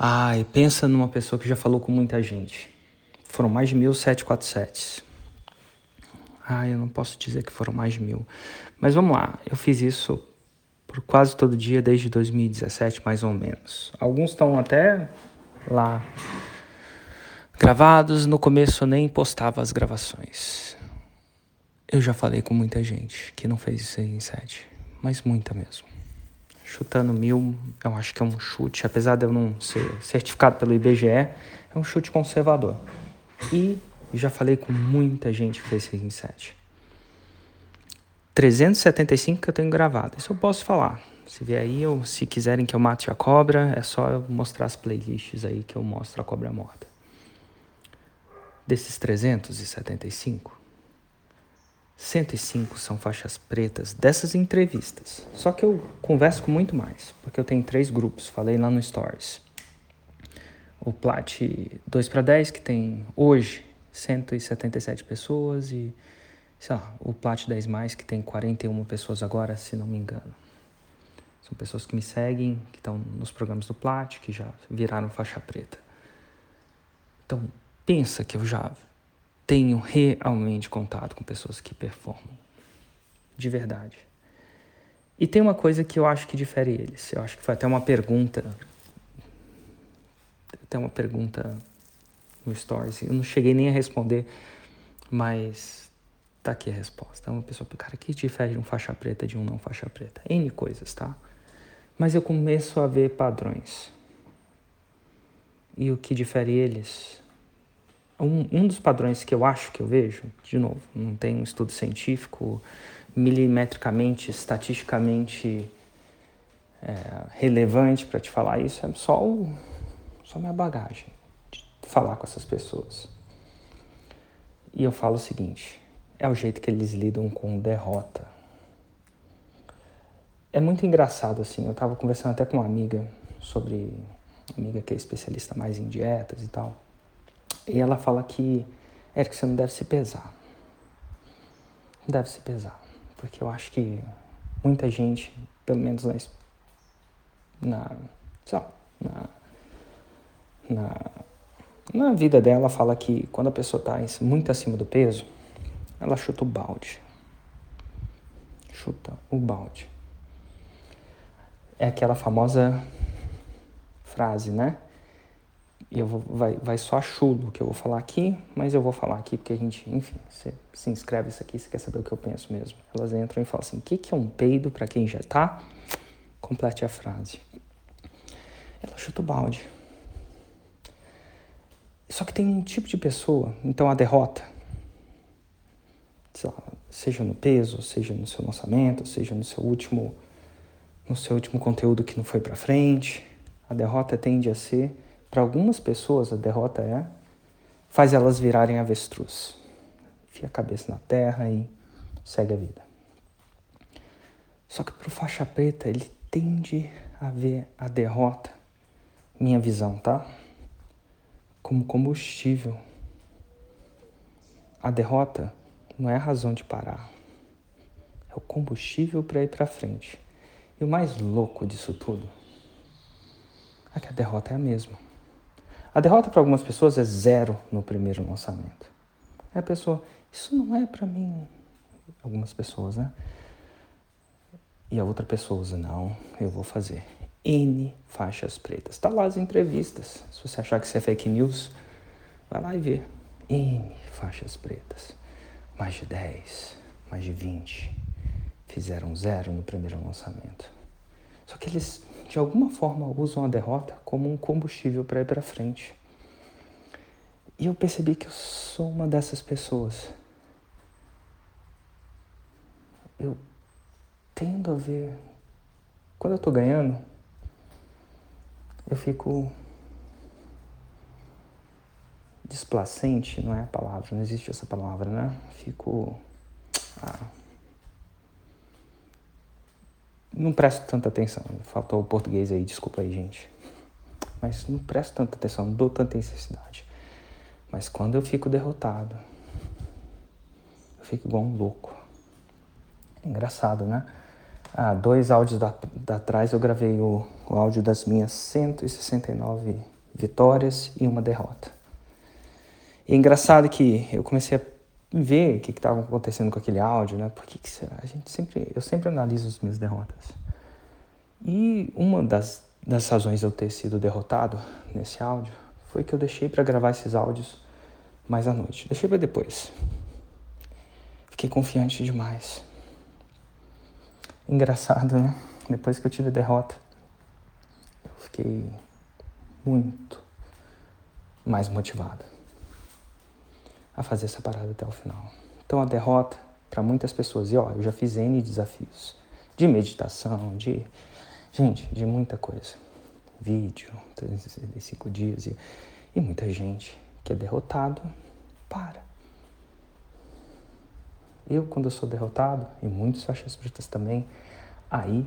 Ai, pensa numa pessoa que já falou com muita gente. Foram mais de mil 747. Ai, eu não posso dizer que foram mais de mil. Mas vamos lá, eu fiz isso por quase todo dia desde 2017, mais ou menos. Alguns estão até lá gravados. No começo eu nem postava as gravações. Eu já falei com muita gente que não fez isso em sete, mas muita mesmo chutando mil, eu acho que é um chute, apesar de eu não ser certificado pelo IBGE, é um chute conservador. E já falei com muita gente que fez 6 em 7. 375 que eu tenho gravado, isso eu posso falar. Se vier aí, ou se quiserem que eu mate a cobra, é só eu mostrar as playlists aí que eu mostro a cobra morta. Desses 375, 105 são faixas pretas dessas entrevistas. Só que eu converso com muito mais, porque eu tenho três grupos, falei lá no Stories. O Plat 2 para 10, que tem hoje 177 pessoas, e sei lá, o Plat 10, que tem 41 pessoas agora, se não me engano. São pessoas que me seguem, que estão nos programas do Plat, que já viraram faixa preta. Então, pensa que eu já tenho realmente contato com pessoas que performam. De verdade. E tem uma coisa que eu acho que difere eles. Eu acho que foi até uma pergunta. Até uma pergunta no Stories. Eu não cheguei nem a responder, mas tá aqui a resposta. É uma pessoa, cara, que difere um faixa preta de um não faixa preta? N coisas, tá? Mas eu começo a ver padrões. E o que difere eles um, um dos padrões que eu acho que eu vejo, de novo, não tem um estudo científico milimetricamente, estatisticamente é, relevante para te falar isso, é só, o, só minha bagagem de falar com essas pessoas. E eu falo o seguinte: é o jeito que eles lidam com derrota. É muito engraçado assim. Eu estava conversando até com uma amiga sobre, uma amiga que é especialista mais em dietas e tal. E ela fala que, Eric, você não deve se pesar. Não deve se pesar. Porque eu acho que muita gente, pelo menos na, na, na, na, na vida dela, fala que quando a pessoa está muito acima do peso, ela chuta o balde. Chuta o balde. É aquela famosa frase, né? Eu vou, vai, vai só chulo que eu vou falar aqui, mas eu vou falar aqui porque a gente, enfim, você se inscreve isso aqui, você quer saber o que eu penso mesmo. Elas entram e falam assim: o que, que é um peido para quem já tá? Complete a frase. Ela chuta o balde. Só que tem um tipo de pessoa, então a derrota, lá, seja no peso, seja no seu lançamento, seja no seu último, no seu último conteúdo que não foi para frente, a derrota tende a ser para algumas pessoas, a derrota é faz elas virarem avestruz. Enfia a cabeça na terra e segue a vida. Só que para o faixa preta, ele tende a ver a derrota, minha visão, tá? Como combustível. A derrota não é a razão de parar. É o combustível para ir para frente. E o mais louco disso tudo é que a derrota é a mesma. A derrota para algumas pessoas é zero no primeiro lançamento. É a pessoa, isso não é para mim. Algumas pessoas, né? E a outra pessoa usa, não, eu vou fazer. N faixas pretas. Está lá as entrevistas. Se você achar que isso é fake news, vai lá e vê. N faixas pretas. Mais de 10, mais de 20. Fizeram zero no primeiro lançamento. Só que eles de alguma forma usam a derrota como um combustível para ir para frente. E eu percebi que eu sou uma dessas pessoas. Eu tendo a ver. Quando eu estou ganhando, eu fico desplacente, não é a palavra, não existe essa palavra, né? Fico. Ah, não presto tanta atenção. Faltou o português aí, desculpa aí, gente. Mas não presto tanta atenção, não dou tanta necessidade. Mas quando eu fico derrotado, eu fico igual um louco. Engraçado, né? Ah, dois áudios da, da trás eu gravei o, o áudio das minhas 169 vitórias e uma derrota. E é engraçado que eu comecei a ver o que estava acontecendo com aquele áudio, né? Por que, que será? A gente sempre, eu sempre analiso as minhas derrotas. E uma das, das razões de eu ter sido derrotado nesse áudio foi que eu deixei para gravar esses áudios mais à noite. Deixei para depois. Fiquei confiante demais. Engraçado, né? Depois que eu tive a derrota, eu fiquei muito mais motivado a fazer essa parada até o final. Então a derrota, para muitas pessoas, e ó, eu já fiz N desafios de meditação, de. Gente, de muita coisa. Vídeo, 365 dias e, e muita gente que é derrotado, para. Eu, quando eu sou derrotado, e muitos faixas pretas também, aí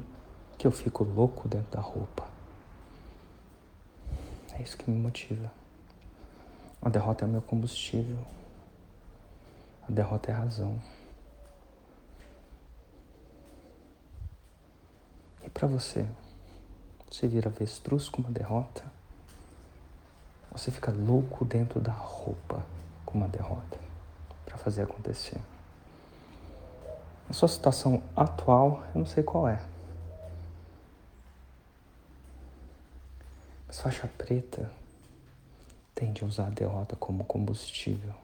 que eu fico louco dentro da roupa. É isso que me motiva. A derrota é o meu combustível. A derrota é a razão. E para você, você vira avestruz com uma derrota? Você fica louco dentro da roupa com uma derrota para fazer acontecer. A sua situação atual, eu não sei qual é. Mas faixa preta tende a usar a derrota como combustível,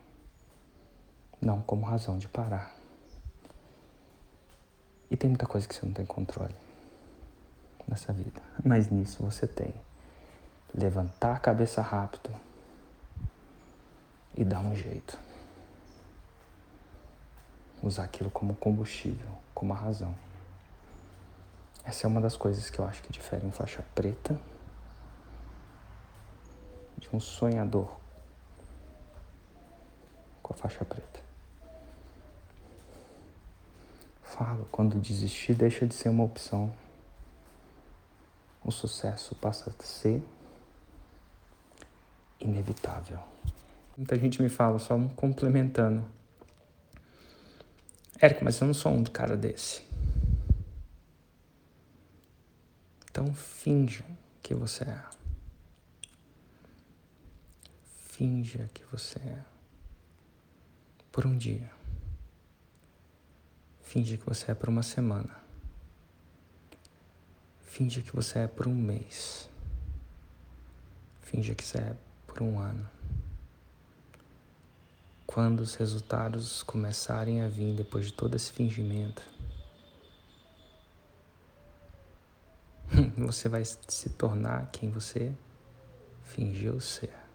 não como razão de parar. E tem muita coisa que você não tem controle nessa vida, mas nisso você tem. Levantar a cabeça rápido e dar um jeito. Usar aquilo como combustível, como a razão. Essa é uma das coisas que eu acho que difere um faixa preta de um sonhador com a faixa preta. Falo, quando desistir deixa de ser uma opção. O sucesso passa a ser inevitável. Muita gente me fala, só complementando. Érico, mas eu não sou um cara desse. Então finja que você é. Finja que você é. Por um dia. Finja que você é por uma semana. Finja que você é por um mês. Finja que você é por um ano. Quando os resultados começarem a vir depois de todo esse fingimento, você vai se tornar quem você fingiu ser.